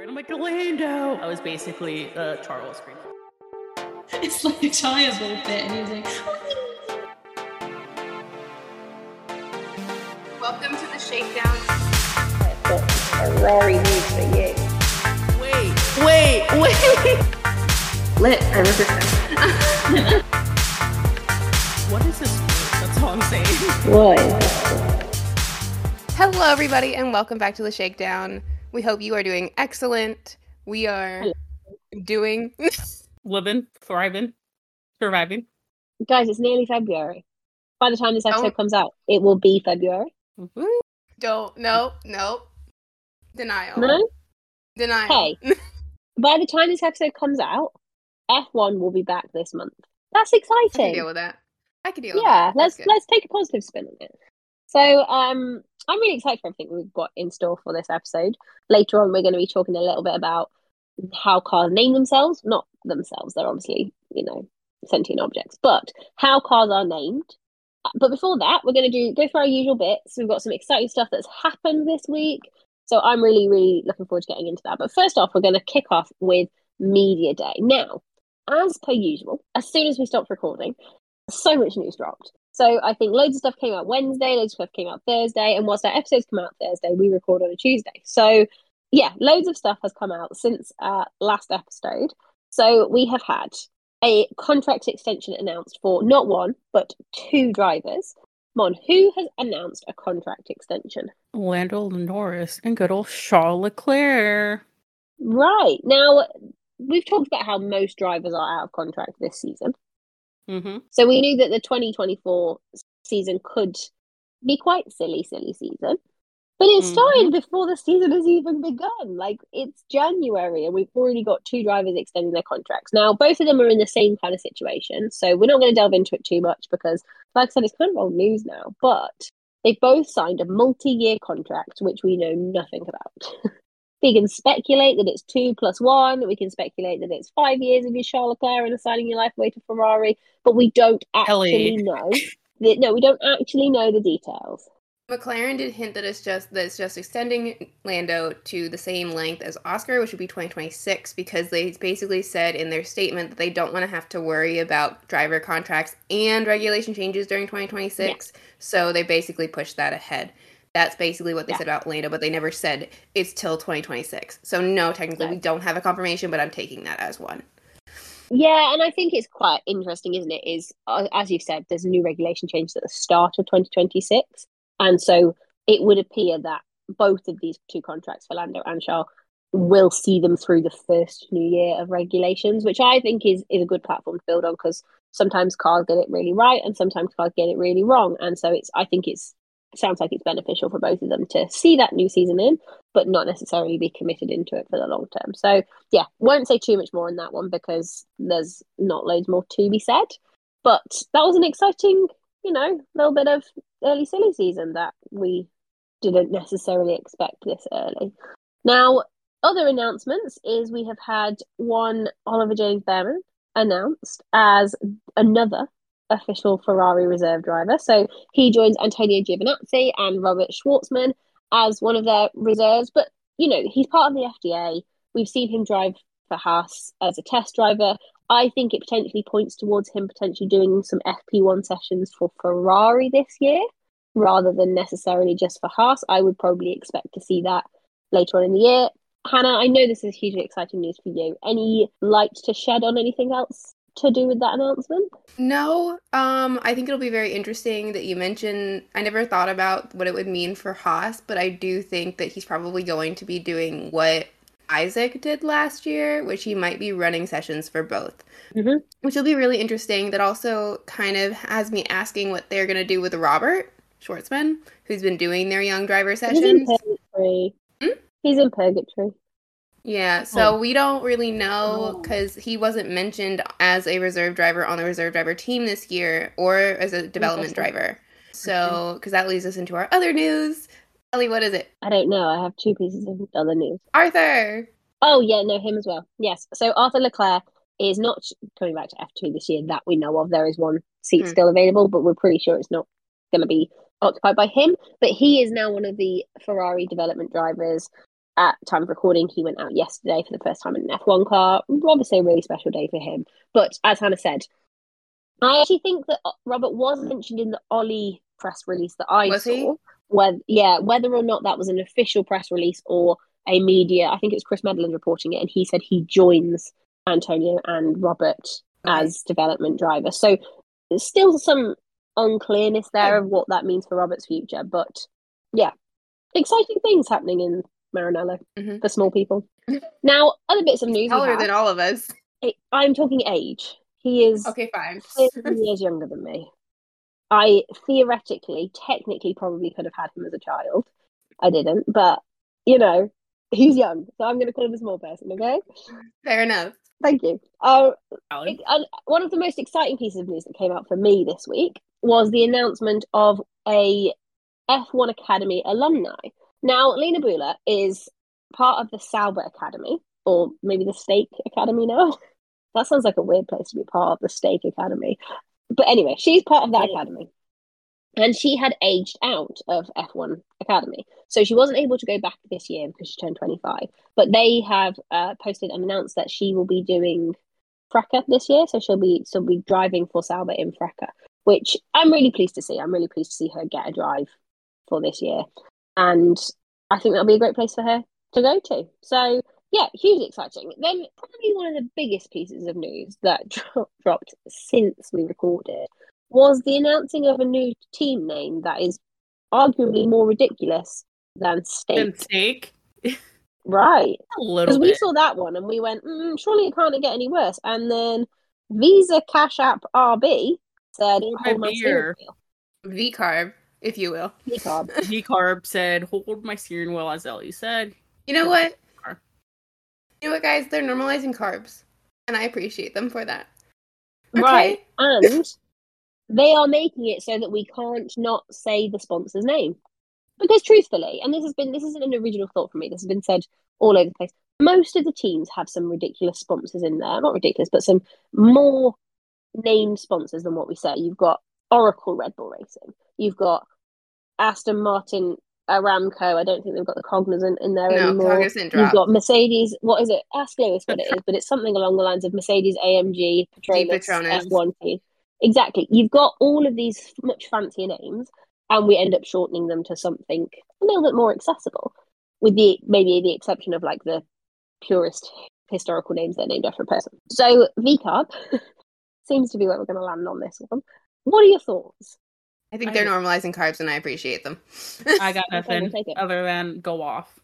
And I'm like, Orlando. I was basically uh, Charles Green. It's like a tire ball bit, and he's like, Welcome to the shakedown. Ferrari needs for you. Wait, wait, wait. Lit. I love this. what is this? That's all I'm saying. What? Hello, everybody, and welcome back to the shakedown. We hope you are doing excellent. We are doing. Living, thriving, surviving. Guys, it's nearly February. By the time this episode Oh. comes out, it will be February. Woo. Don't. No. No. Denial. No? Denial. Hey. By the time this episode comes out, F1 will be back this month. That's I can exciting. deal with that. I can deal with yeah, let's let's take a positive spin on it. So, um, I'm really excited for everything we've got in store for this episode. Later on, we're going to be talking a little bit about how cars name themselves, not themselves. They're obviously, you know, sentient objects, but how cars are named. But before that, we're going to do go through our usual bits. We've got some exciting stuff that's happened this week, so I'm really, really looking forward to getting into that. But first off, we're going to kick off with Media Day. Now, as per usual, as soon as we stopped recording, so much news dropped. So I think loads of stuff came out Wednesday, loads of stuff came out Thursday, and whilst our episodes come out Thursday, we record on a Tuesday. So yeah, loads of stuff has come out since our last episode. So we have had a contract extension announced for not one but two drivers. Mon, who has announced a contract extension? Lando Norris and good old Charles Leclerc. Right now, we've talked about how most drivers are out of contract this season. Mm-hmm. So we knew that the 2024 season could be quite silly, silly season. But it Mhm. started before the season has even begun. Like it's January and we've already got two drivers extending their contracts. Now, both of them are in the same kind of situation. So we're not going to delve into it too much because, like I said, it's kind of old news now. But they've both signed a multi year contract, which we know nothing about. we can speculate that it's two plus one. We can speculate that it's five years of your Charles Leclerc and assigning your life away to Ferrari but we don't actually Kelly. know. The, no, we don't actually know the details. McLaren did hint that it's just that it's just extending Lando to the same length as Oscar, which would be 2026, because they basically said in their statement that they don't want to have to worry about driver contracts and regulation changes during 2026. So they basically pushed that ahead. That's basically what they Yeah. said about Lando, but they never said it's till 2026. So no, technically we don't have a confirmation, but I'm taking that as one. Yeah, and I think it's quite interesting, isn't it? Is uh, as you've said, there's a new regulation change at the start of 2026, and so it would appear that both of these two contracts for Lando and Charles will see them through the first new year of regulations, which I think is is a good platform to build on because sometimes cars get it really right and sometimes cars get it really wrong, and so it's I think it's it sounds like it's beneficial for both of them to see that new season in, but not necessarily be committed into it for the long term. So yeah, won't say too much more on that one because there's not loads more to be said. But that was an exciting, you know, little bit of early silly season that we didn't necessarily expect this early. Now, other announcements is we have had one Oliver James Bearman announced as another official Ferrari reserve driver. So he joins Antonio Giovinazzi and Robert Shwartzman as one of their reserves. But you know, he's part of the FDA. We've seen him drive for Haas as a test driver. I think it potentially points towards him potentially doing some FP1 sessions for Ferrari this year rather than necessarily just for Haas. I would probably expect to see that later on in the year. Hannah, I know this is hugely exciting news for you. Any light to shed on anything else to do with that announcement? No, um, I think it'll be very interesting that you mentioned. I never thought about what it would mean for Haas, but I do think that he's probably going to be doing what Isaac did last year, which he might be running sessions for both, Mhm. which will be really interesting. That also kind of has me asking what they're going to do with Robert Shwartzman, who's been doing their young driver He's in sessions. purgatory. Hmm? He's in purgatory. Yeah, so Oh. we don't really know because he wasn't mentioned as a reserve driver on the reserve driver team this year or as a development driver. So, because that leads us into our other news. Ellie, what is it? I don't know. I have two pieces of other news. Arthur! Oh yeah, no, him as well. Yes. So Arthur Leclerc is not coming back to F2 this year that we know of. There is one seat Hmm. still available, but we're pretty sure it's not going to be occupied by him. But he is now one of the Ferrari development drivers. At time of recording, he went out yesterday for the first time in an F1 car. Obviously, a really special day for him. But as Hannah said, I actually think that uh, Robert was mentioned in the Ollie press release that I Was saw. he? Whether, yeah, whether or not that was an official press release or a media, I think it was Chris Medland reporting it, and he said he joins Antonio and Robert as development driver. So there's still some unclearness there of what that means for Robert's future. But yeah, exciting things happening in Maranello Mhm. for small people. now, other bits of news. Taller than all of us. it- I'm talking age. He is Okay, fine. 15 years younger than me. I theoretically, technically, probably could have had him as a child. I didn't, but you know, he's young, so I'm going to call him a small person. Okay, Fair enough. thank you. Uh, Valid. and one of the most exciting pieces of news that came out for me this week was the announcement of a F1 Academy alumni. Now, Lena Bühler is part of the Sauber Academy, or maybe the Stake Academy now. That sounds like a weird place to be part of the Stake Academy. But anyway, she's part of that Yeah. academy. And she had aged out of F1 Academy. So she wasn't able to go back this year because she turned 25. But they have uh, posted and announced that she will be doing Freca this year. So she'll be she'll be driving for Sauber in Freca, which I'm really pleased to see. I'm really pleased to see her get a drive for this year. And I think that'll be a great place for her to go to. So yeah, hugely exciting. Then probably one of the biggest pieces of news that dro- dropped since we recorded was the announcing of a new team name that is arguably more ridiculous than Stake. Right. A little Because we saw that one and we went, mm, surely it can't get any worse. And then Visa Cash App RB said, my my beer." V carb, if you will. V-carb. Said, "Hold my steering wheel," as Ellie said. You know what? You know what, guys? They're normalizing carbs, and I appreciate them for that. Right. And they are making it so that we can't not say the sponsor's name. Because truthfully, and this has been this isn't an original thought for me, this has been said all over the place. Most of the teams have some ridiculous sponsors in there. Not ridiculous, but some more named sponsors than what we say. You've got Oracle Red Bull Racing. You've got Aston Martin Aramco. I don't think they've got the Cognizant in there No, anymore. Cognizant You've got Mercedes. What is it? Ask Lewis what it is, but it's something along the lines of Mercedes AMG Petronas Petronas. F1 team. Exactly. You've got all of these much fancier names, and we end up shortening them to something a little bit more accessible, with the maybe the exception of like the purest historical names they're named after a person. So VCARB seems to be where we're going to land on this one. What are your thoughts? I think I they're know. normalizing carbs, and I appreciate them. I got Okay, we'll nothing take other than go off.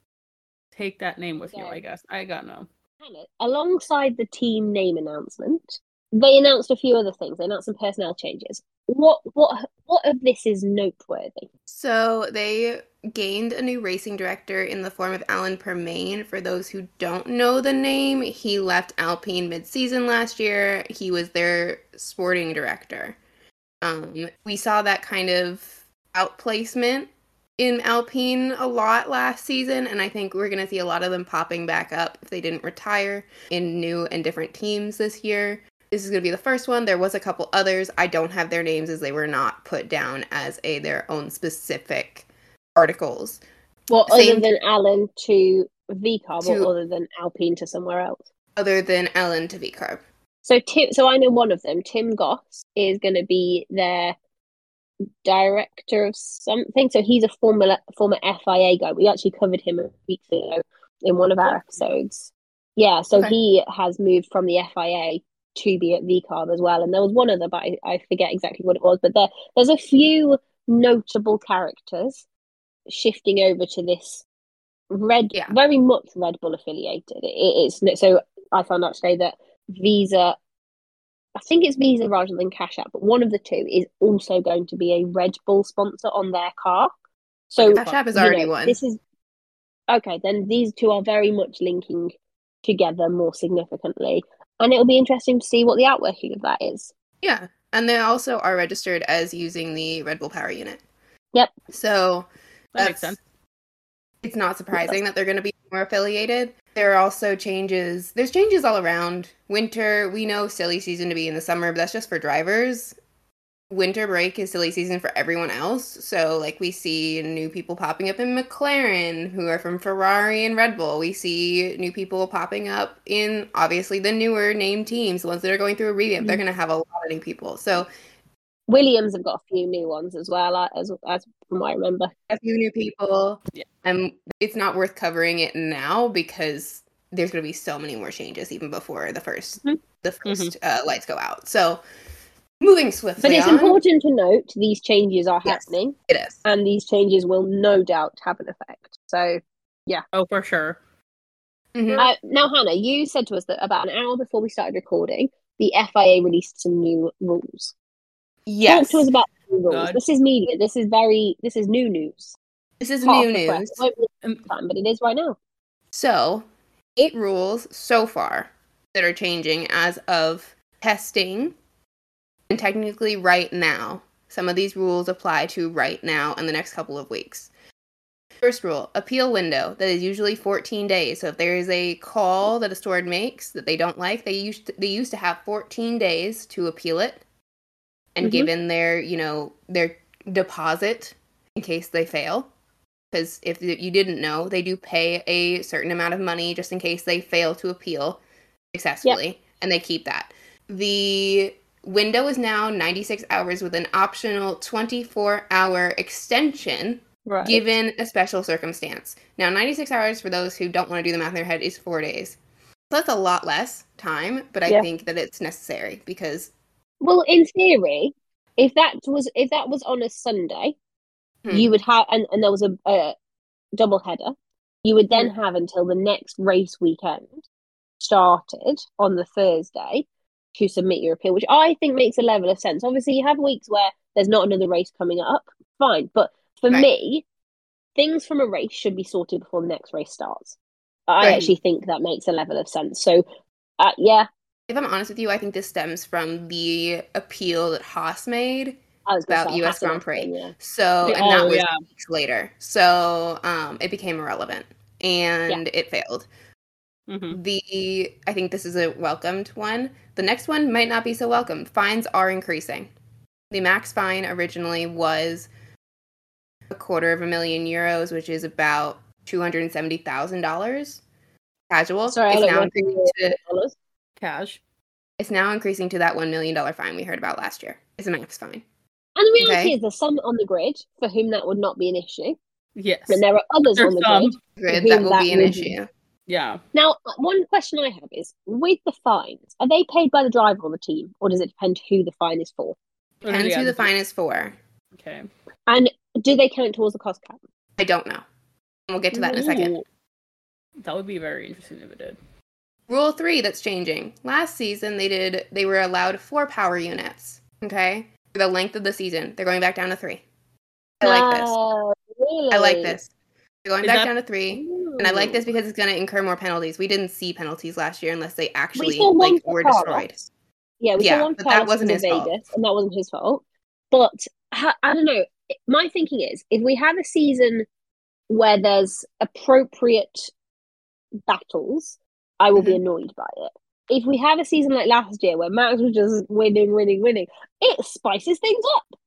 Take that name with you, I guess. I got no. Hannah, alongside the team name announcement, they announced a few other things. They announced some personnel changes. What what what of this is noteworthy? So they gained a new racing director in the form of Alan Permane. For those who don't know the name, he left Alpine mid-season last year. He was their sporting director. Um, we saw that kind of outplacement in Alpine a lot last season, and I think we're going to see a lot of them popping back up if they didn't retire in new and different teams this year. This is going to be the first one. There was a couple others. I don't have their names as they were not put down as a their own specific articles. Well, Same- other than Alan to VCARB To- or other than Alpine to somewhere else. Other than Ellen to V Carb. So Tim, so I know one of them, Tim Goss, is going to be their director of something. So he's a former former FIA guy. We actually covered him a week ago in one of our episodes. Yeah, so Okay. he has moved from the FIA to be at VCARB as well. And there was one other, but I, I forget exactly what it was. But there, there's a few notable characters shifting over to this red, Yeah. very much Red Bull affiliated. It, it's so I found out today that Visa, I think it's Visa rather than Cash App, but one of the two is also going to be a Red Bull sponsor on their car. So Cash App is already know, one. This is okay. Then these two are very much linking together more significantly, and it'll be interesting to see what the outworking of that is. Yeah. And they also are registered as using the Red Bull Power Unit. Yep. So That makes sense. it's not surprising that they're going to be more affiliated. There are also changes. There's changes all around. Winter, we know silly season to be in the summer, but that's just for drivers. winter break is silly season for everyone else. So like we see new people popping up in McLaren who are from Ferrari and Red Bull. We see new people popping up in obviously the newer name teams, the ones that are going through a revamp. They're Mhm. going to have a lot of new people. So Williams have got a few new ones as well, uh, as as from what I remember. a few new people. Yeah. And it's not worth covering it now because there's going to be so many more changes even before the 1st Mhm. the 1st uh, lights go out. So moving swiftly But it's on, important to note these changes are Yes. happening, It is. and these changes will no doubt have an effect. So yeah. Oh, for sure. Mhm. Uh, now, Hannah, you said to us that about an hour before we started recording, the FIA released some new rules. Yes. Talk to us about the. God. This is media. This is very. This is new news. This is Hot new off the press. news. Won't be Um, time, but it is right now. So, eight rules so far that are changing as of testing and technically right now. Some of these rules apply to right now and the next couple of weeks. First rule appeal window that is usually 14 days. So, if there is a call that a steward makes that they don't like, they used to, they used to have 14 days to appeal it and Mhm. give in their, you know, their deposit in case they fail because if you didn't know, they do pay a certain amount of money just in case they fail to appeal successfully, and they keep that. The window is now 96 hours with an optional 24 hour extension Right. given a special circumstance. Now, 96 hours for those who don't want to do the math in their head is four days. So that's a lot less time, but I Yeah. think that it's necessary because Well, in theory, if that was if that was on a Sunday, Hmm. you would have and, and there was a, a double header, you would then Hmm. have until the next race weekend started on the Thursday to submit your appeal, which I think makes a level of sense. Obviously, you have weeks where there's not another race coming up, fine. But for Right. me, things from a race should be sorted before the next race starts. I Right. actually think that makes a level of sense. So, uh, yeah, if I'm honest with you, I think this stems from the appeal that Haas made I was gonna About say, US Grand Prix. Yeah. So, Yeah, and that oh, was yeah. weeks later. So, um, it became irrelevant and it failed. hmm The I think this is a welcomed one. The next one might not be so welcome. Fines are increasing. The max fine originally was a quarter of a million euros, which is about two hundred and seventy thousand dollars. Casual. Sorry, it's don't now want increasing to Dollars. Cash. it's now increasing to that one million dollar fine we heard about last year. It's a max fine. And the reality Okay. is, there's some on the grid for whom that would not be an issue, Yes. and there are others There's on the some. grid. Grid whom that will that be an would- issue. Yeah. Now, one question I have is, with the fines, are they paid by the driver or the team, or does it depend who the fine is for? Depends Yeah, who the fine is for. Okay. And do they count towards the cost cap? I don't know. We'll get to that in a second. That would be very interesting if it did. Rule three that's changing. Last season they did they were allowed four power units. Okay? For the length of the season. They're going back down to three. I like this. Oh, really? I like this. They're going Is back that- down to three. And I like this because it's gonna incur more penalties. We didn't see penalties last year unless they actually saw one like were Carlos. destroyed. Yeah, we Yeah, saw one but that wasn't in his fault. Vegas, and that wasn't his fault. But I don't know. My thinking is, if we have a season where there's appropriate battles, I will be Mhm. annoyed by it. If we have a season like last year where Max was just winning, winning, winning, it spices things up.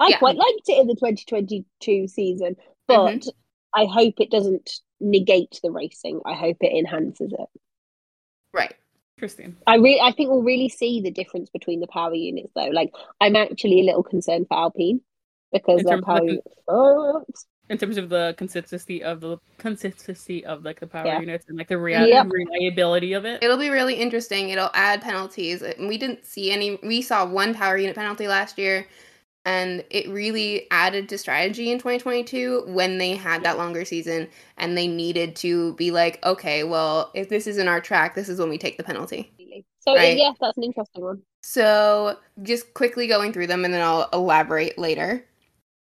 I Yeah. quite liked it in the 2022 season, but Mm-hmm. I hope it doesn't negate the racing. I hope it enhances it. Right. Interesting. I really, I think we'll really see the difference between the power units, though. Like, I'm actually a little concerned for Alpine because In their power the- unit sucks. In terms of the consistency of the consistency of like the power Yeah. units and like the rea- Yep. reliability of it. It'll be really interesting. It'll add penalties. We didn't see any we saw one power unit penalty last year and it really added to strategy in 2022 when they had that longer season and they needed to be like, okay, well, if this isn't our track, this is when we take the penalty. So Right. yeah, that's an interesting one. So, just quickly going through them and then I'll elaborate later.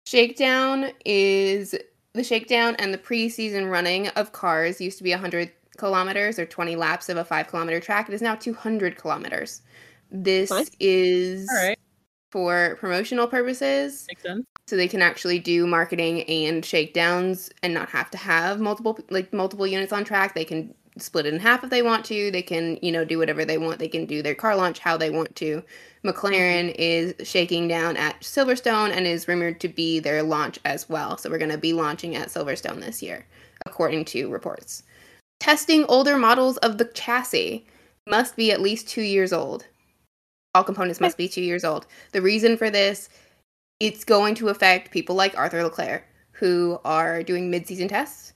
Shakedown is the shakedown and the preseason running of cars used to be 100 kilometers or 20 laps of a 5 kilometer track. It is now 200 kilometers. This is right. for promotional purposes Makes sense. so they can actually do marketing and shakedowns and not have to have multiple like multiple units on track they can split it in half if they want to. They can, you know, do whatever they want. They can do their car launch how they want to. McLaren mm-hmm. is shaking down at Silverstone and is rumored to be their launch as well. So we're going to be launching at Silverstone this year, according to reports. Testing older models of the chassis must be at least two years old. All components must be two years old. The reason for this, it's going to affect people like Arthur Leclerc, who are doing mid-season tests,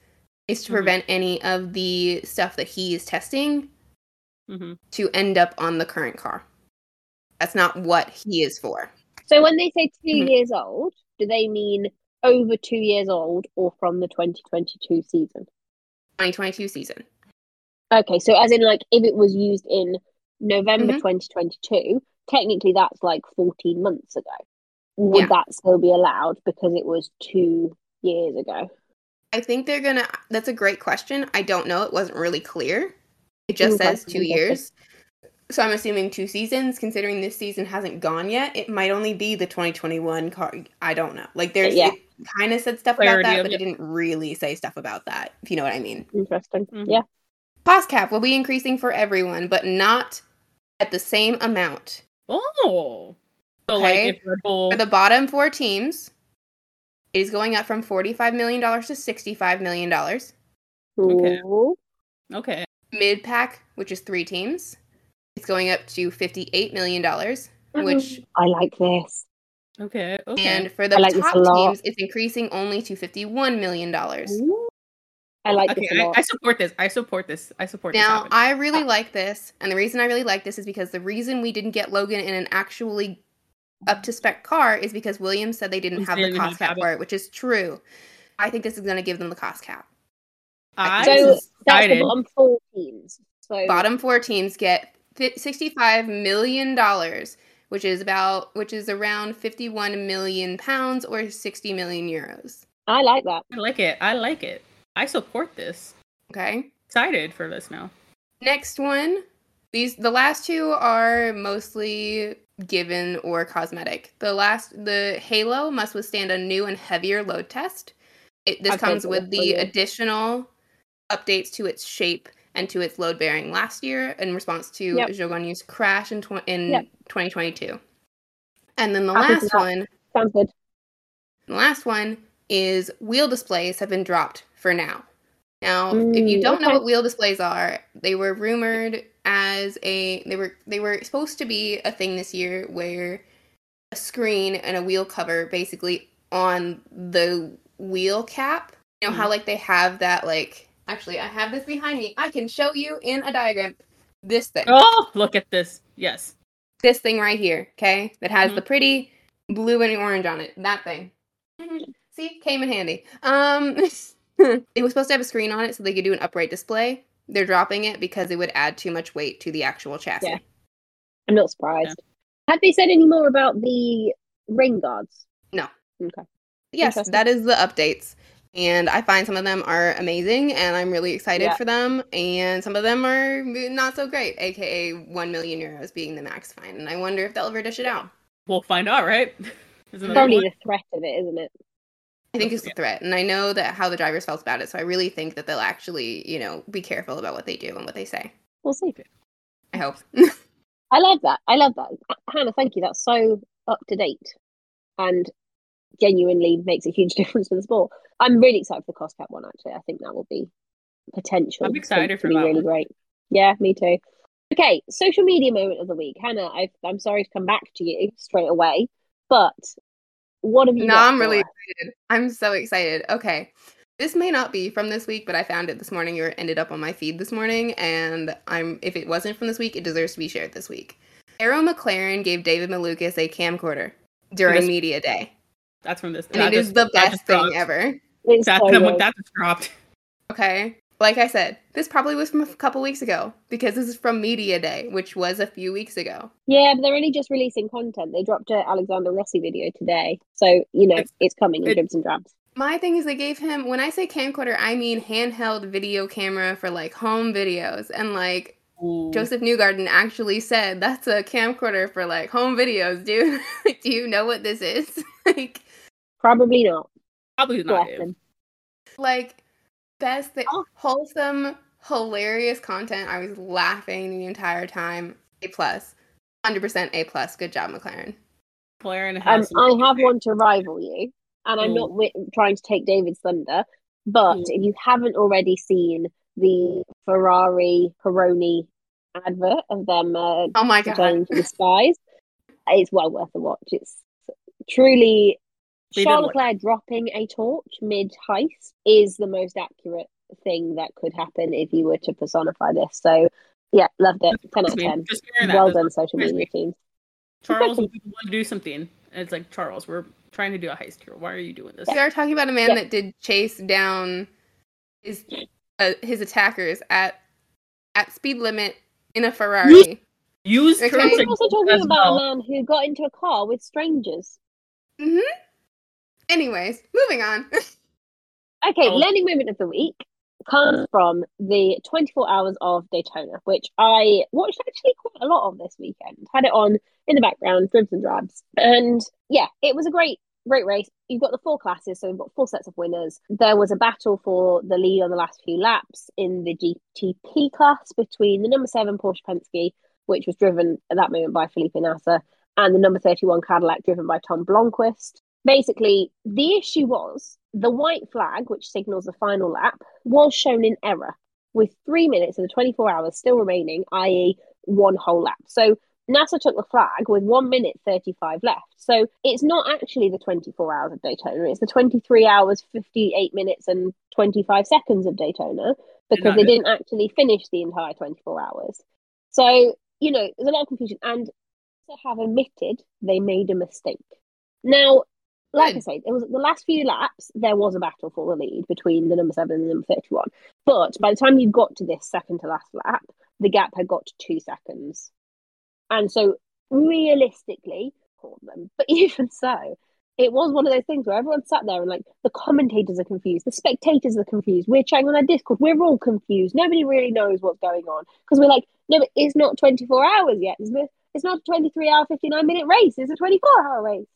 is to Mhm. prevent any of the stuff that he is testing mm-hmm. to end up on the current car. That's not what he is for. So when they say 2 Mhm. years old, do they mean over two years old or from the 2022 season? 2022 season. Okay, so as in like if it was used in November Mhm. 2022, technically that's like 14 months ago. Would Yeah. that still be allowed because it was two years ago? I think they're gonna. That's a great question. I don't know. It wasn't really clear. It just Okay, says two years. So I'm assuming two seasons. Considering this season hasn't gone yet, it might only be the 2021 car. I don't know. Like there's, Yeah. kind of said stuff Clarity about that, but it it. didn't really say stuff about that. If you know what I mean. Interesting. Mhm. Yeah. Cost cap will be increasing for everyone, but not at the same amount. Oh. So Okay. like if Red Bull For the bottom four teams, it is going up from $45 million to $65 million. Okay. Okay. Mid pack, which is three teams, it's going up to $58 million, mm-hmm. which, I like this. Okay. Okay. and for the like top teams, it's increasing only to $51 million. Ooh. I like okay, this a I, lot. I support this. I support this. I support this. Now. I really like this, and the reason I really like this is because the reason we didn't get Logan in an actually up to spec car is because Williams said they didn't have they the didn't cost have cap it. for it, which is true. I think this is going to give them the cost cap. I so was that's the excited. bottom four teams. So Bottom four teams get $65 million, which is about, which is around 51 million pounds or 60 million euros. I like that. I like it. I like it. I support this. Okay. Excited for this now. Next one. These the last two are mostly given or cosmetic. The last the Halo must withstand a new and heavier load test. It, this Okay, comes with the additional updates to its shape and to its load bearing last year in response to Yep. Crash in tw- in Yep. 2022. And then the last one Sounds good. the last one is wheel displays have been dropped for now. Now, if you Mm, don't know what wheel displays are, they were rumored as a they were they were supposed to be a thing this year where a screen and a wheel cover basically on the wheel cap. You know how like they have that like actually I have this behind me. I can show you in a diagram. This thing. Oh, look at this. Yes. This thing right here, okay? That has Mhm. the pretty blue and orange on it. That thing. See, came in handy. Um, it was supposed to have a screen on it so they could do an upright display. They're dropping it because it would add too much weight to the actual chassis. Yeah. I'm not surprised. Have they said any more about the ring guards? No. Okay. Yes, that is the updates. And I find some of them are amazing and I'm really excited Yeah. for them. And some of them are not so great, aka 1 million euros being the max fine. And I wonder if they'll ever dish it out. We'll find out, right? Isn't that Probably the threat of it, isn't it? I think it's a threat, and I know that how the drivers felt about it. So I really think that they'll actually, you know, be careful about what they do and what they say. We'll see. I hope. I love that. I love that. Hannah, thank you. That's so up to date and genuinely makes a huge difference for the sport. I'm really excited for the cost cap one, actually. I think that will be potential. I'm excited to for be that really one. great. Yeah, me too. Okay, social media moment of the week. Hannah, i I'm sorry to come back to you straight away, but what have you no, I'm really us? excited. I'm so excited. Okay. This may not be from this week, but I found it this morning or it ended up on my feed this morning. And I'm if it wasn't from this week, it deserves to be shared this week. Arrow McLaren gave David Malukas a camcorder during Yes. media day. That's from this. And that it is just- the best thing dropped. ever. It's That, so that, that just dropped. Okay. Like I said, this probably was from a couple weeks ago because this is from Media Day, which was a few weeks ago. Yeah, but they're only just releasing content. They dropped a Alexander Rossi video today, so you know It's- it's, coming in it- dribs and drabs. My thing is, they gave him, when I say camcorder, I mean handheld video camera for like home videos. And like Ooh. Josef Newgarden actually said, that's a camcorder for like home videos, dude. Do you know what this is? like, Probably not. Probably not Bless him. him. like best thing, Oh. wholesome hilarious content. I was laughing the entire time. A plus, hundred percent A plus. Good job, McLaren. McLaren Um. I have one to rival you, and I'm Mm. not wi- trying to take David's thunder. But Mm. if you haven't already seen the Ferrari Peroni advert of them uh, Oh my god. returning to the skies, it's well worth a watch. It's truly They did Charles what- Leclerc dropping a torch mid heist is the most accurate thing that could happen if you were to personify this. So yeah, loved it. Ten out of ten. just that, Well that's done, social media team. Charles would want to do something. And it's like Charles, we're trying to do a heist here. Why are you doing this? We are talking about a man Yeah. that did chase down his uh, his attackers at at speed limit in a Ferrari. Use Okay. turn We're We're also talking about well. a man who got into a car with strangers. hmm Anyways, moving on. Okay, Oh. learning moment of the week comes from the 24 hours of Daytona, which I watched actually quite a lot of this weekend. Had it on in the background, dribs and drabs. And yeah, it was a great, great race. You've got the four classes, so we've got four sets of winners. There was a battle for the lead on the last few laps in the GTP class between the number seven Porsche Penske, which was driven at that moment by Felipe Nasr, and the number 31 Cadillac driven by Tom Blomqvist. Basically, the issue was the white flag, which signals the final lap, was shown in error with three minutes of the 24 hours still remaining, i.e., one whole lap. So Nasr took the flag with one minute 35 left. So it's not actually the 24 hours of Daytona, it's the 23 hours, 58 minutes, and 25 seconds of Daytona because they didn't actually finish the entire 24 hours. So, you know, there's a lot of confusion. And to have admitted they made a mistake. Now, like hmm. I Good. say, it was the last few laps. There was a battle for the lead between the number seven and the number thirty-one. But by the time you got to this second to last lap, the gap had got to two seconds, and so realistically, them. But even so, it was one of those things where everyone sat there and like the commentators are confused, the spectators are confused. We're chatting on our Discord, we're all confused. Nobody really knows what's going on because we're like, no, but it's not twenty-four hours yet. It's not- It's not a twenty-three hour, fifty-nine minute race. It's a twenty-four hour race.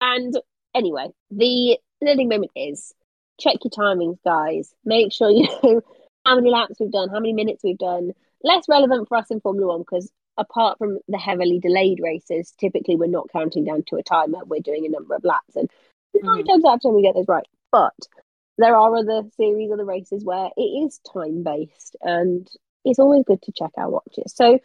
And anyway, the learning moment is check your timings, guys. Make sure you know how many laps we've done, how many minutes we've done. Less relevant for us in Formula One because apart from the heavily delayed races, typically we're not counting down to a timer. We're doing a number of laps, and nine Mhm. times out of ten we get those right. But there are other series of the races where it is time based, and it's always good to check our watches. So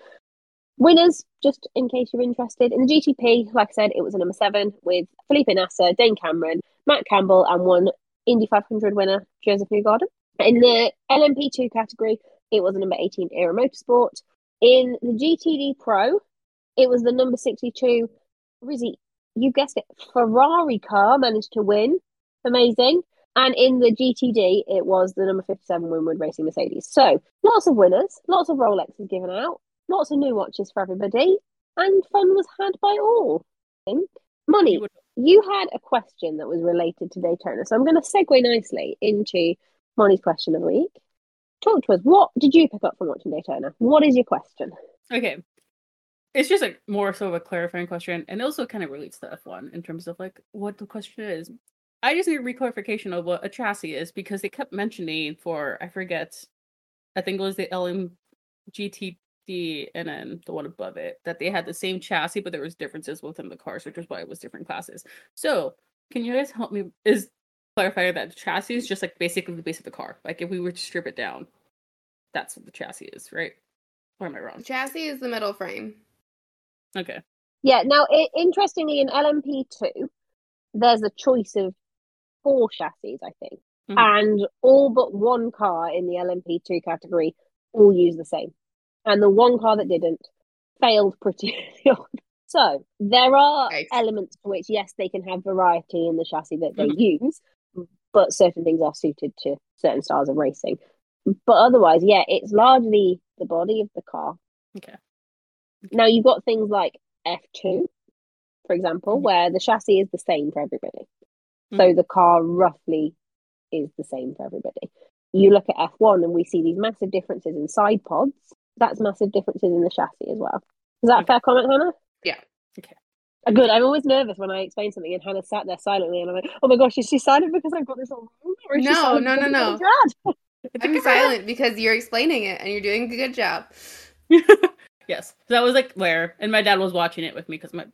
Winners, just in case you're interested, in the GTP, like I said, it was a number seven with Felipe Nasr, Dane Cameron, Matt Campbell, and one Indy 500 winner, Josef Newgarden. In the LMP2 category, it was a number 18 Era Motorsport. In the GTD Pro, it was the number 62 Risi. You guessed it, Ferrari car managed to win. Amazing. And in the GTD, it was the number 57 Winward Racing Mercedes. So lots of winners, lots of Rolexes given out, lots of new watches for everybody, and fun was had by all. I think. Money, You had a question that was related to Daytona, so I'm going to segue nicely into Money's question of the week. Talk to us. What did you pick up from watching Daytona? What is your question? Okay. It's just like more so of a clarifying question, and it also kind of relates to F1 in terms of like what the question is. I just need a reclarification of what a chassis is because they kept mentioning for I forget, I think it was the LM GTD and then the one above it that they had the same chassis, but there was differences within the cars, which is why it was different classes. So can you guys help me? Is clarify that the chassis is just like basically the base of the car. Like if we were to strip it down, that's what the chassis is, right? Or am I wrong? the Chassis is the metal frame. Okay. Yeah, now, i interestingly, in LMP2, there's a choice of four chassis, I think. Mhm. And all but one car in the LMP2 category all use the same. And the one car that didn't failed pretty early. So there are Right. elements to which, yes, they can have variety in the chassis that they Mhm. use, but certain things are suited to certain styles of racing. But otherwise, yeah, it's largely the body of the car. Okay. Now you've got things like F2, for example, Mhm. where the chassis is the same for everybody. So the car roughly is the same for everybody. You look at F1 and we see these massive differences in side pods. That's massive differences in the chassis as well. Is that a Okay. fair comment, Hannah? Yeah. Okay. Uh, Good. I'm always nervous when I explain something and Hannah sat there silently and I'm like, oh my gosh, is she silent because I've got this all wrong? Or is she No, silent no, because no, I've got it bad?" It's a I'm silent because you're explaining it and you're doing a good job. yes, that was like where, and my dad was watching it with me because my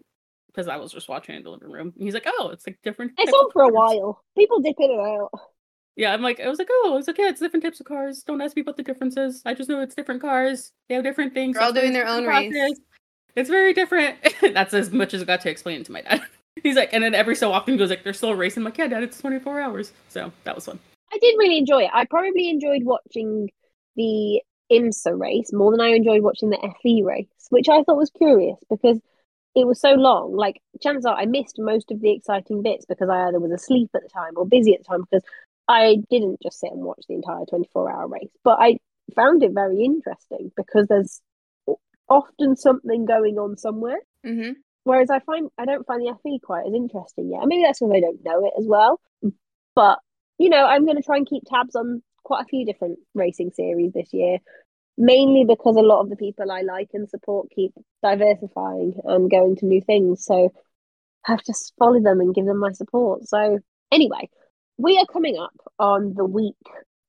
because I was just watching it in the living room. And he's like, "Oh, it's like different." It's on for a while. People dip in and out. Yeah, I'm like, I was like, "Oh, it's okay. It's different types of cars. Don't ask me what the difference is. I just know it's different cars. They have different things. They're all doing their own different race. It's very different. That's as much as I got to explain it to my dad. He's like, and then every so often he goes like, "They're still racing." I'm like, "Yeah, dad, it's 24 hours." So that was fun. I did really enjoy it. I probably enjoyed watching the IMSA race more than I enjoyed watching the FE race, which I thought was curious because it was so long. Like, chances are I missed most of the exciting bits because I either was asleep at the time or busy at the time because I didn't just sit and watch the entire 24 hour race. But I found it very interesting because there's often something going on somewhere. Mm-hmm. Whereas I find I don't find the FE quite as interesting yet. Maybe that's because I don't know it as well. But you know, I'm going to try and keep tabs on quite a few different racing series this year, mainly because a lot of the people I like and support keep diversifying and going to new things. So I have to follow them and give them my support. So anyway, we are coming up on the week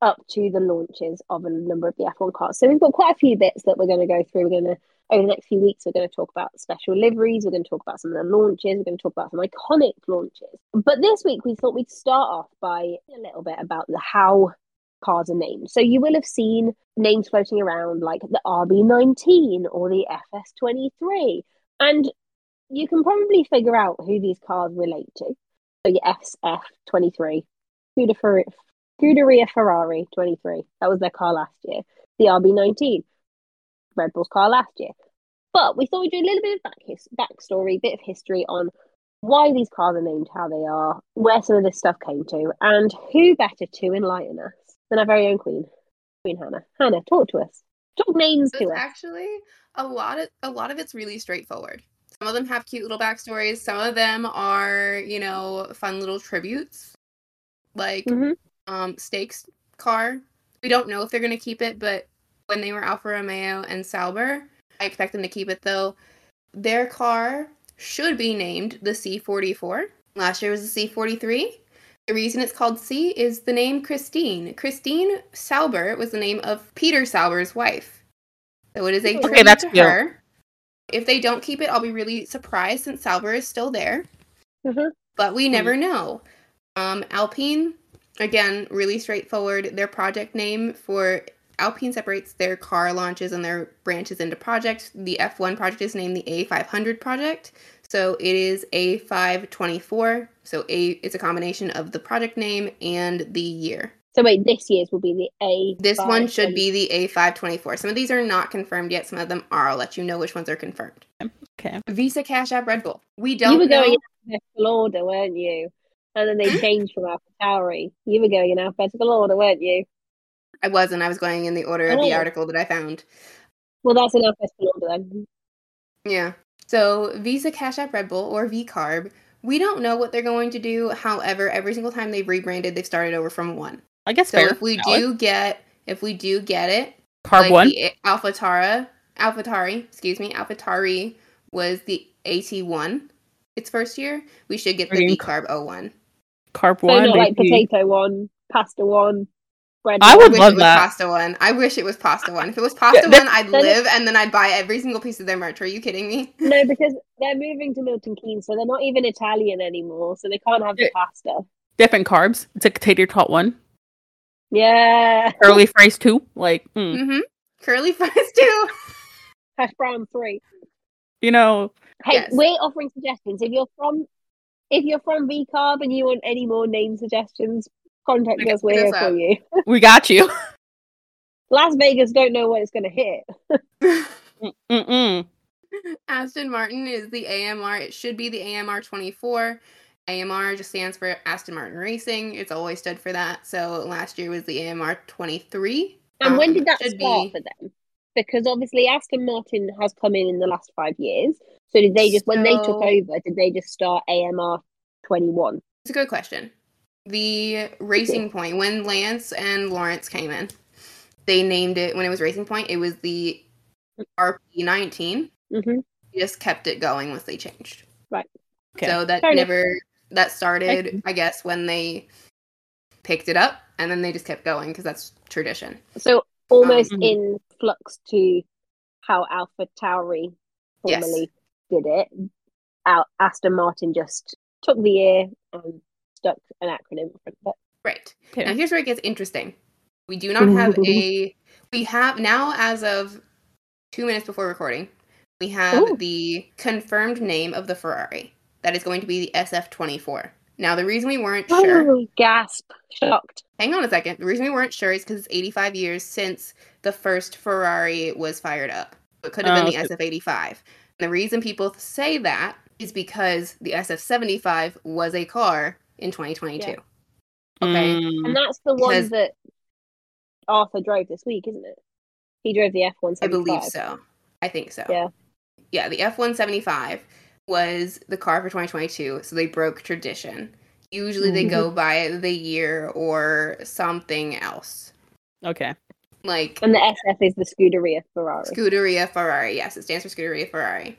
up to the launches of a number of the F1 cars. So we've got quite a few bits that we're going to go through. We're going to over the next few weeks, we're going to talk about special liveries. We're going to talk about some of the launches. We're going to talk about some iconic launches. But this week, we thought we'd start off by a little bit about the how cars are named. So you will have seen names floating around like the RB19 or the FS23, and you can probably figure out who these cars relate to. So your SF23, Scuderia, Scuderia Ferrari 23. That was their car last year. The RB19. Red Bull's car last year. But we thought we'd do a little bit of back his- backstory, bit of history on why these cars are named how they are, where some of this stuff came to, and who better to enlighten us than our very own Queen, Queen Hannah. Hannah, talk to us. Talk names to us. actually a lot of a lot of it's really straightforward. Some of them have cute little backstories. Some of them are, you know, fun little tributes, like Mhm. um, Stakes car. We don't know if they're gonna keep it, but when they were Alfa Romeo and Sauber, I expect them to keep it though. Their car should be named the C44. Last year was the C43. The reason it's called C is the name Christine. Christine Sauber was the name of Peter Sauber's wife. So it is a Okay, tribute that's to cute. her. If they don't keep it, I'll be really surprised since Sauber is still there Mhm. but we never know. Um, Alpine, again, really straightforward. Their project name for Alpine separates their car launches and their branches into projects. The F1 project is named the A500 project. So it is A524. So A it's a combination of the project name and the year. So wait, this year's will be the A. This one should be the A524. Some of these are not confirmed yet. Some of them are. I'll let you know which ones are confirmed. Okay. Visa Cash App Red Bull. We don't You were know. going in alphabetical order, weren't you? And then they changed from Alpha Tauri. You were going in alphabetical order, weren't you? I wasn't. I was going in the order of the Oh. article that I found. Well, that's in alphabetical order then. Yeah. So Visa Cash App Red Bull or VCarb, we don't know what they're going to do. However, every single time they've rebranded, they've started over from one. I guess So fair. if we Valid. do get if we do get it, carb like one, the AlphaTara, AlphaTari, excuse me, AlphaTari was the AT1 its first year, we should get the Green VCarb 01. Carb So one. not like potato one, pasta one, bread I I would one. wish love it was that. pasta one. I wish it was pasta one. If it was pasta that- one, I'd live and then I'd buy every single piece of their merch. Are you kidding me? No, because they're moving to Milton Keynes, so they're not even Italian anymore, so they can't have the Yeah. pasta. different carbs. It's a tater tot one, Yeah. Curly fries two. Like, mm, Mm-hmm. Curly fries too. Hash brown three. you know, Hey, Yes. we're offering suggestions. If you're from if you're from V Carb and you want any more name suggestions, contact us. We're here for you. we got you. Las Vegas don't know what it's going to hit. Mm-mm. Aston Martin is the AMR. It should be the AMR 24. AMR just stands for Aston Martin Racing. It's always stood for that. So last year was the AMR 23. And when Um, did that should start be- for them? Because obviously Aston Martin has come in in the last five years. So did they just when they took over? Did they just start AMR twenty one? It's a good question. The Racing Point, when Lance and Lawrence came in, they named it, when it was Racing Point, it was the RP19. Mm-hmm. They just kept it going once they changed. Right. Okay. So that Fair enough. never that started, I guess, when they picked it up and then they just kept going because that's tradition. So almost Um, in flux to how Alpha Tauri Yes. Formerly did it. Al- Aston Martin just took the ear and stuck an acronym in front of it. Right. Okay. Now here's where it gets interesting. We do not have a we have now as of two minutes before recording, we have Ooh. the confirmed name of the Ferrari. That is going to be the SF24. Now the reason we weren't oh, sure Oh, gasp! Shocked. hang on a second. The reason we weren't sure is because it's 85 years since the first Ferrari was fired up. It could have Oh, been the. SF85. And the reason people say that is because the SF75 was a car in 2022. Yeah. Okay. Mm, And that's the one Because- that Arthur drove this week, isn't it? He drove the F one I believe so. I think so. Yeah. Yeah, the F 175 was the car for 2022, so they broke tradition. Usually they go by the year or something else. okay. Like And the SF is the Scuderia Ferrari. Scuderia Ferrari. Yes, it stands for Scuderia Ferrari.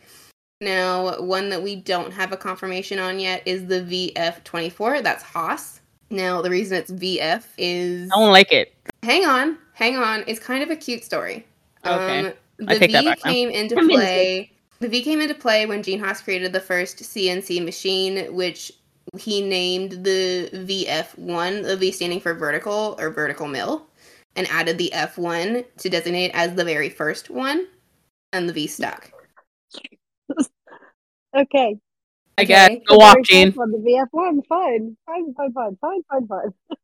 Now, one that we don't have a confirmation on yet is the VF24. That's Haas. Now, the reason it's VF is. I don't like it. Hang on, hang on. It's kind of a cute story. Okay. Um, I the take that V back now. came into play. The V came into play when Gene Haas created the first CNC machine, which he named the VF1, the V standing for vertical or vertical mill, and added the F1 to designate as the very first one, and the V stuck. Okay. I guess. Okay. Go The off, Gene. the VF one. Fine. Fine. Fine. Fine. Fine. Fine. Fine.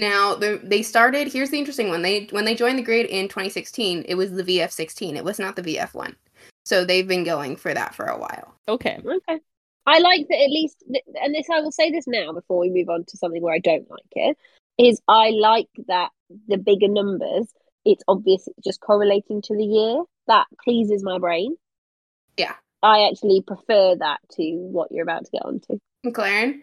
Now the, they started. Here's the interesting one. They when they joined the grid in 2016, it was the VF16. It was not the VF1. So they've been going for that for a while. Okay. Okay. I like that at least, and this I will say this now before we move on to something where I don't like it. Is I like that the bigger numbers, it's obvious it's just correlating to the year. That pleases my brain. Yeah. I actually prefer that to what you're about to get onto. McLaren.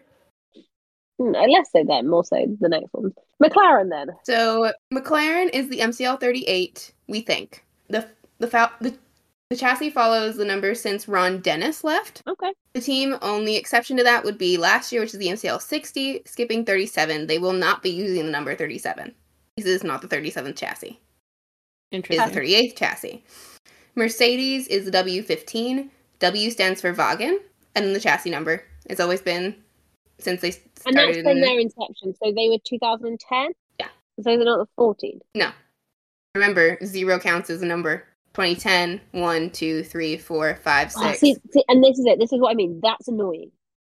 Hmm, Less so then, more so the next one. McLaren then. So McLaren is the MCL 38. We think the the the the chassis follows the number since Ron Dennis left. Okay. The team only exception to that would be last year, which is the MCL 60, skipping 37. They will not be using the number 37. This is not the 37th chassis. Interesting. It's the 38th chassis. Mercedes is the W15. W stands for Wagen, and then the chassis number. It's always been since they started. And that's from in- their inception. So they were 2010? Yeah. So they're not the 14. No. Remember, zero counts as a number. 2010, 1, 2, 3, 4, 5, ah, 6. Oh, see, see, and this is it. This is what I mean. That's annoying.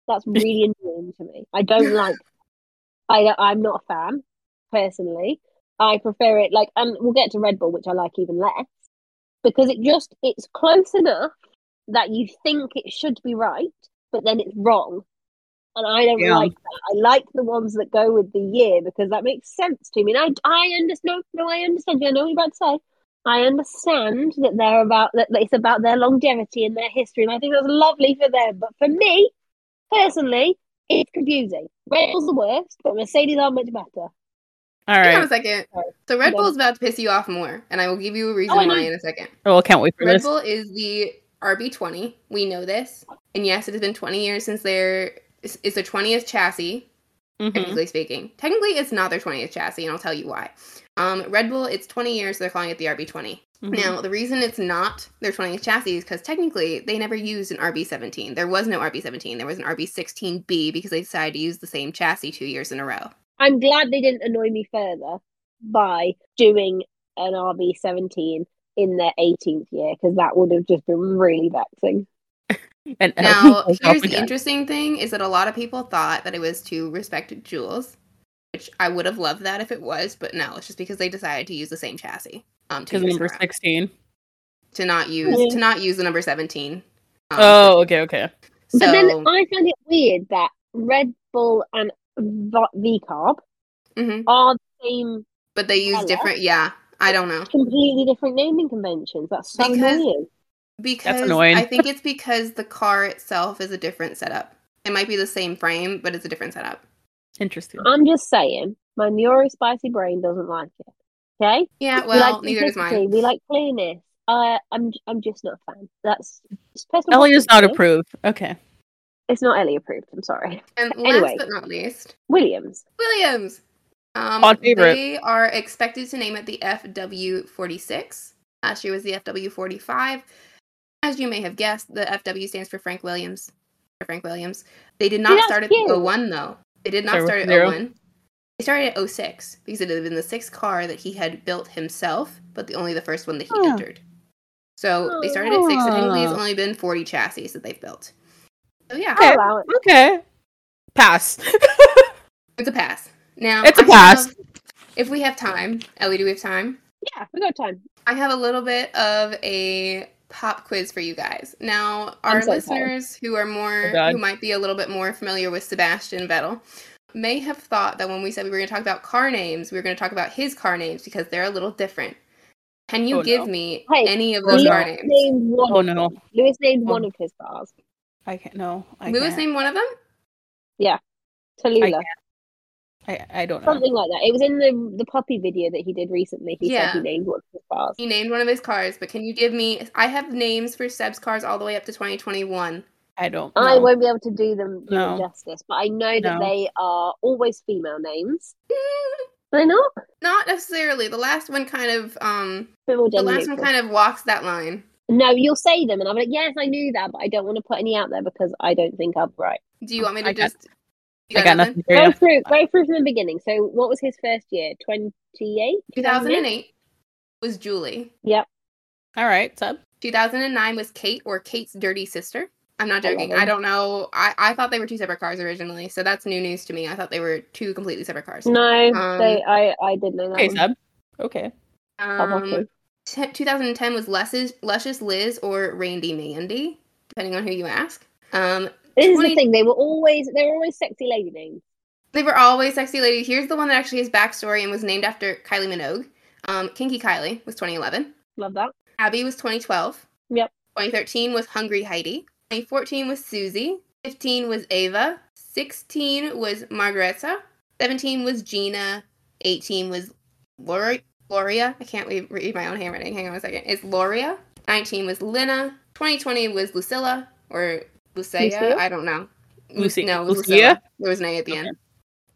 That's really annoying to me. I don't like. I I'm not a fan personally. I prefer it like, and we'll get to Red Bull, which I like even less, because it just it's close enough that you think it should be right, but then it's wrong, and I don't Yeah. like that. I like the ones that go with the year because that makes sense to me. And I I understand. No, I understand. I know what you're about to say. I understand that they're about that it's about their longevity and their history, and I think that's lovely for them. But for me, personally, it's confusing. Red Bull's the worst, but Mercedes are much better. All Hang on a second. So Red Yeah. Bull is about to piss you off more, and I will give you a reason Oh, why in a second. Oh, I can't wait for Red this. Red Bull is the RB20. We know this, and yes, it has been 20 years since their it's it's their 20th chassis. Mhm. technically speaking. Technically, it's not their 20th chassis, and I'll tell you why. Um, Red Bull, it's 20 years, so they're calling it the RB20. Mhm. Now, the reason it's not their 20th chassis is because technically they never used an RB17. There was no RB17. There was an RB16B because they decided to use the same chassis two years in a row. I'm glad they didn't annoy me further by doing an RB17 in their 18th year because that would have just been really vexing. And, and Now, here's the again. interesting thing is that a lot of people thought that it was to respect Jules, which I would have loved that if it was, but no, it's just because they decided to use the same chassis. Um, two because years number row. sixteen. to not use Yeah. to not use the number 17. Um, Oh, okay, okay. so but then I find it weird that Red Bull and V Carb mhm. are the same, but they use Hello? different yeah, I don't know. completely different naming conventions. That's so Because- annoying. Because annoying. I think it's because the car itself is a different setup. It might be the same frame, but it's a different setup. Interesting. I'm just saying, my neuro spicy brain doesn't like it. Okay? Yeah, we well, like neither does mine. We like clearness. Uh, I'm I'm just not a fan. That's it's personal Ellie is not preference. approved. Okay. It's not Ellie approved. I'm sorry. And last Anyway. but not least, Williams. Williams. Um, Odd favorite. They are expected to name it the FW46. Last year was the FW45. As you may have guessed, the FW stands for Frank Williams. For Frank Williams. They did not that's start at cute. the 01 though. They did not Start start at zero. 01. They started at 06 because it had been the sixth car that he had built himself, but the only the first one that he Huh. entered. So they started at six, and technically it's only been 40 chassis that they've built. So yeah, Okay. Allow it. Okay. Pass. it's a pass. Now It's a I pass. have- if we have time, Ellie, do we have time? Yeah, we got time. I have a little bit of a pop quiz for you guys. Now, our so listeners who are more Oh, who might be a little bit more familiar with Sebastian Vettel may have thought that when we said we were going to talk about car names, we were going to talk about his car names because they're a little different. Can you Oh, give no. me Hey, any of those oh, no. car names? named one Oh, no. Lewis named Oh. one of his cars. I can't. No. I Lewis can't. named one of them? Yeah, Tallulah. I, I don't know. Something like that. It was in the the puppy video that he did recently. He Yeah. said he named one of his cars. He named one of his cars, but can you give me? I have names for Seb's cars all the way up to 2021. I don't. I know. won't be able to do them No. justice, but I know that No. they are always female names. Mm, Are they not? Not necessarily. The last one kind of um Bit the gender last one neutral. kind of walks that line. No, you'll say them, and I'm like, yes, I knew that, but I don't want to put any out there because I don't think I'm right. Do you want me to I just you I got nothing for you. Go through, go through from the beginning. So, what was his first year? Twenty eight. 2008 was Julie. Yep. All right, Seb. 2009 was Kate or Kate's dirty sister. I'm not joking. them. I don't know. I, I thought they were two separate cars originally, so that's new news to me. I thought they were two completely separate cars. No, Um, they, I, I didn't know that. Okay, one. Seb. Okay. Um, t- 2010 was Luscious, Luscious Liz or Randy Mandy, depending on who you ask. Um, This is the thing. They were always, they were always sexy lady names. they were always sexy lady. Here's the one that actually has backstory and was named after Kylie Minogue. Um, Kinky Kylie was 2011. Love that. Abby was 2012. Yep. 2013 was Hungry Heidi. 2014 was Susie. 15 was Ava. 16 was Margherita. 17 was Gina. 18 was Lori- Gloria. I can't read, read my own handwriting. Hang on a second. It's Loria. 19 was Lina. 2020 was Lucilla or Lucia. Lucia? I don't know. Lu- Lucy- No, it was Lucia? There was an A at the Okay. end.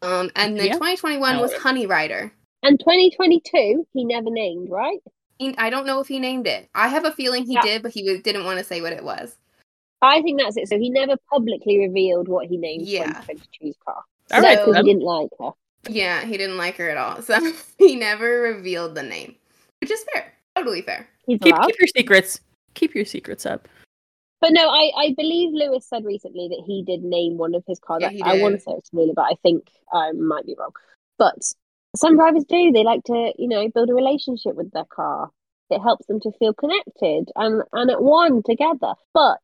Um, and then Lucia? 2021 No, was Honey Rider. And 2022, he never named, right? He- I don't know if he named it. I have a feeling he Yeah. did, but he didn't want to say what it was. I think that's it. So he never publicly revealed what he named Yeah. 2022's car. All So- right, he didn't like her. Yeah, he didn't like her at all. So he never revealed the name, which is fair. Totally fair. Keep keep your secrets. Keep your secrets up. But no, I, I believe Lewis said recently that he did name one of his cars. Yeah, I- I want to say it's Tamila, but I think I might be wrong. But some drivers do. They like to, you know, build a relationship with their car. It helps them to feel connected and, and at one together. But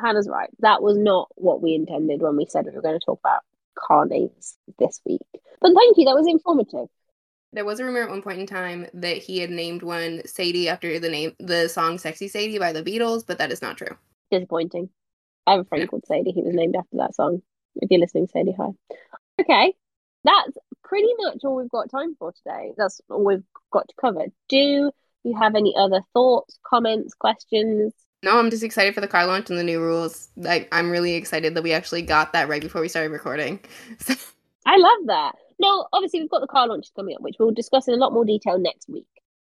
Hannah's right. That was not what we intended when we said we were going to talk about car names this week. But thank you. That was informative. There was a rumor at one point in time that he had named one Sadie after the name the song "Sexy Sadie" by the Beatles, but that is not true. Disappointing. I have a friend called Sadie. He was named after that song. If you're listening, Sadie, hi. Okay, that's pretty much all we've got time for today. That's all we've got to cover. Do you have any other thoughts, comments, questions? No, I'm just excited for the car launch and the new rules. Like, I'm really excited that we actually got that right before we started recording. I love that. No, obviously we've got the car launches coming up, which we'll discuss in a lot more detail next week.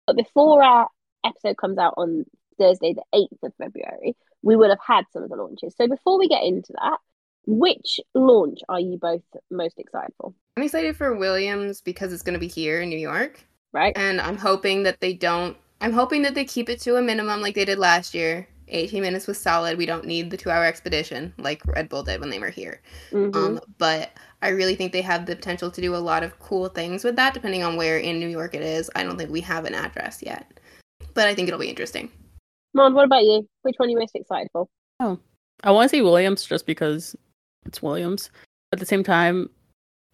But before our episode comes out on Thursday, the 8th of February, we will have had some of the launches. So before we get into that, which launch are you both most excited for? I'm excited for Williams because it's going to be here in New York. Right? and I'm hoping that they don't. I'm hoping that they keep it to a minimum like they did last year. 18 minutes was solid. We don't need the two-hour expedition like Red Bull did when they were here. Mhm. Um, but I really think they have the potential to do a lot of cool things with that, depending on where in New York it is. I don't think we have an address yet, but I think it'll be interesting. Mon, what about you? Which one are you most excited for? Oh, I want to see Williams just because it's Williams. At the same time,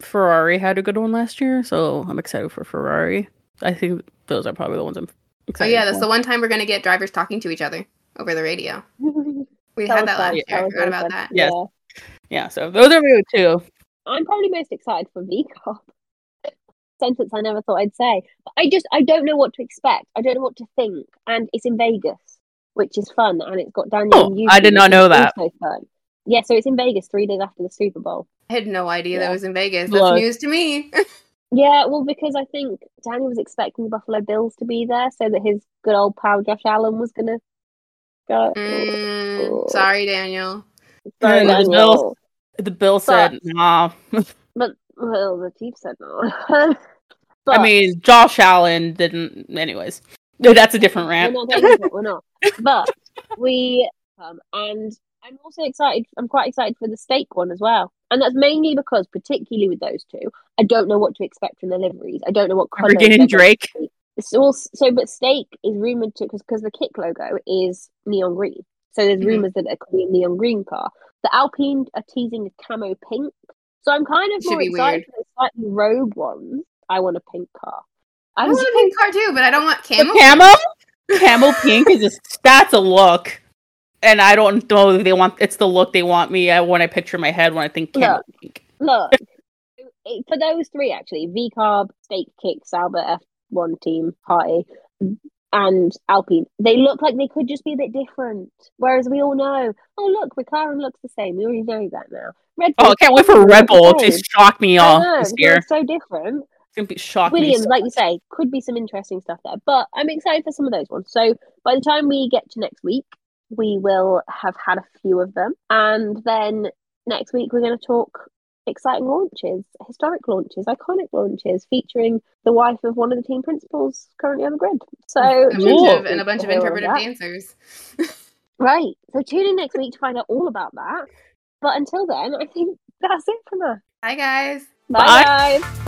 Ferrari had a good one last year, so I'm excited for Ferrari. I think those are probably the ones I'm excited. Oh yeah, that's for. the one time we're gonna get drivers talking to each other over the radio. We That had that last year. I forgot about fun. that. Yeah. Yeah, so those are my two. I'm probably most excited for V Carb. Sentence I never thought I'd say. But I just I don't know what to expect. I don't know what to think. And it's in Vegas, which is fun, and it's got Daniel. Oh, and Yuki, I did not know that. Also fun. Yeah, so it's in Vegas three days after the Super Bowl. I had no idea that Yeah. was in Vegas. That's Look. news to me. Yeah, well, because I think Daniel was expecting the Buffalo Bills to be there, so that his good old pal Josh Allen was gonna go. Mm, sorry, Daniel. Sorry, Yeah, the Daniel. The bill said, "Nah." But well, the Chiefs said no. I mean, Josh Allen didn't. Anyways, that's a different we're not getting into it. We're not. But we um, and I'm also excited. I'm quite excited for the Stake one as well, and that's mainly because, particularly with those two, I don't know what to expect from the liveries. I don't know what they're and Drake. to be. So, but Stake is rumored to because the kick logo is neon green. So there's Mhm. rumors that it could be a neon green car. The Alpine are teasing a camo pink. So I'm kind of Should more excited for the slightly rogue ones. I want a pink car. I I'm want a pink car too, but I don't want The camo. camo, camo pink is a, that's a look, and I don't know if they want. It's the look they want me. I when I picture my head when I think camo Look. pink. Look, for those three actually, V Carb, Stake Kick, Sauber F1 team, Party, and Alpine, they look like they could just be a bit different. Whereas we all know, oh look, McLaren looks the same. We already know that now. Red Oh, I Bull can't wait for looks Red Bull to shock me I all know, this year. so different. It's gonna be shock me. Williams, so like you say, could be some interesting stuff there. But I'm excited for some of those ones. So by the time we get to next week, we will have had a few of them. And then next week, we're going to talk exciting launches, historic launches, iconic launches, featuring the wife of one of the team principals currently on the grid. So, And a bunch of, and a bunch of to hear all interpretive dancers. Right. So tune in next week to find out all about that. But until then, I think that's it from us. Hi guys. Bye, Bye. guys.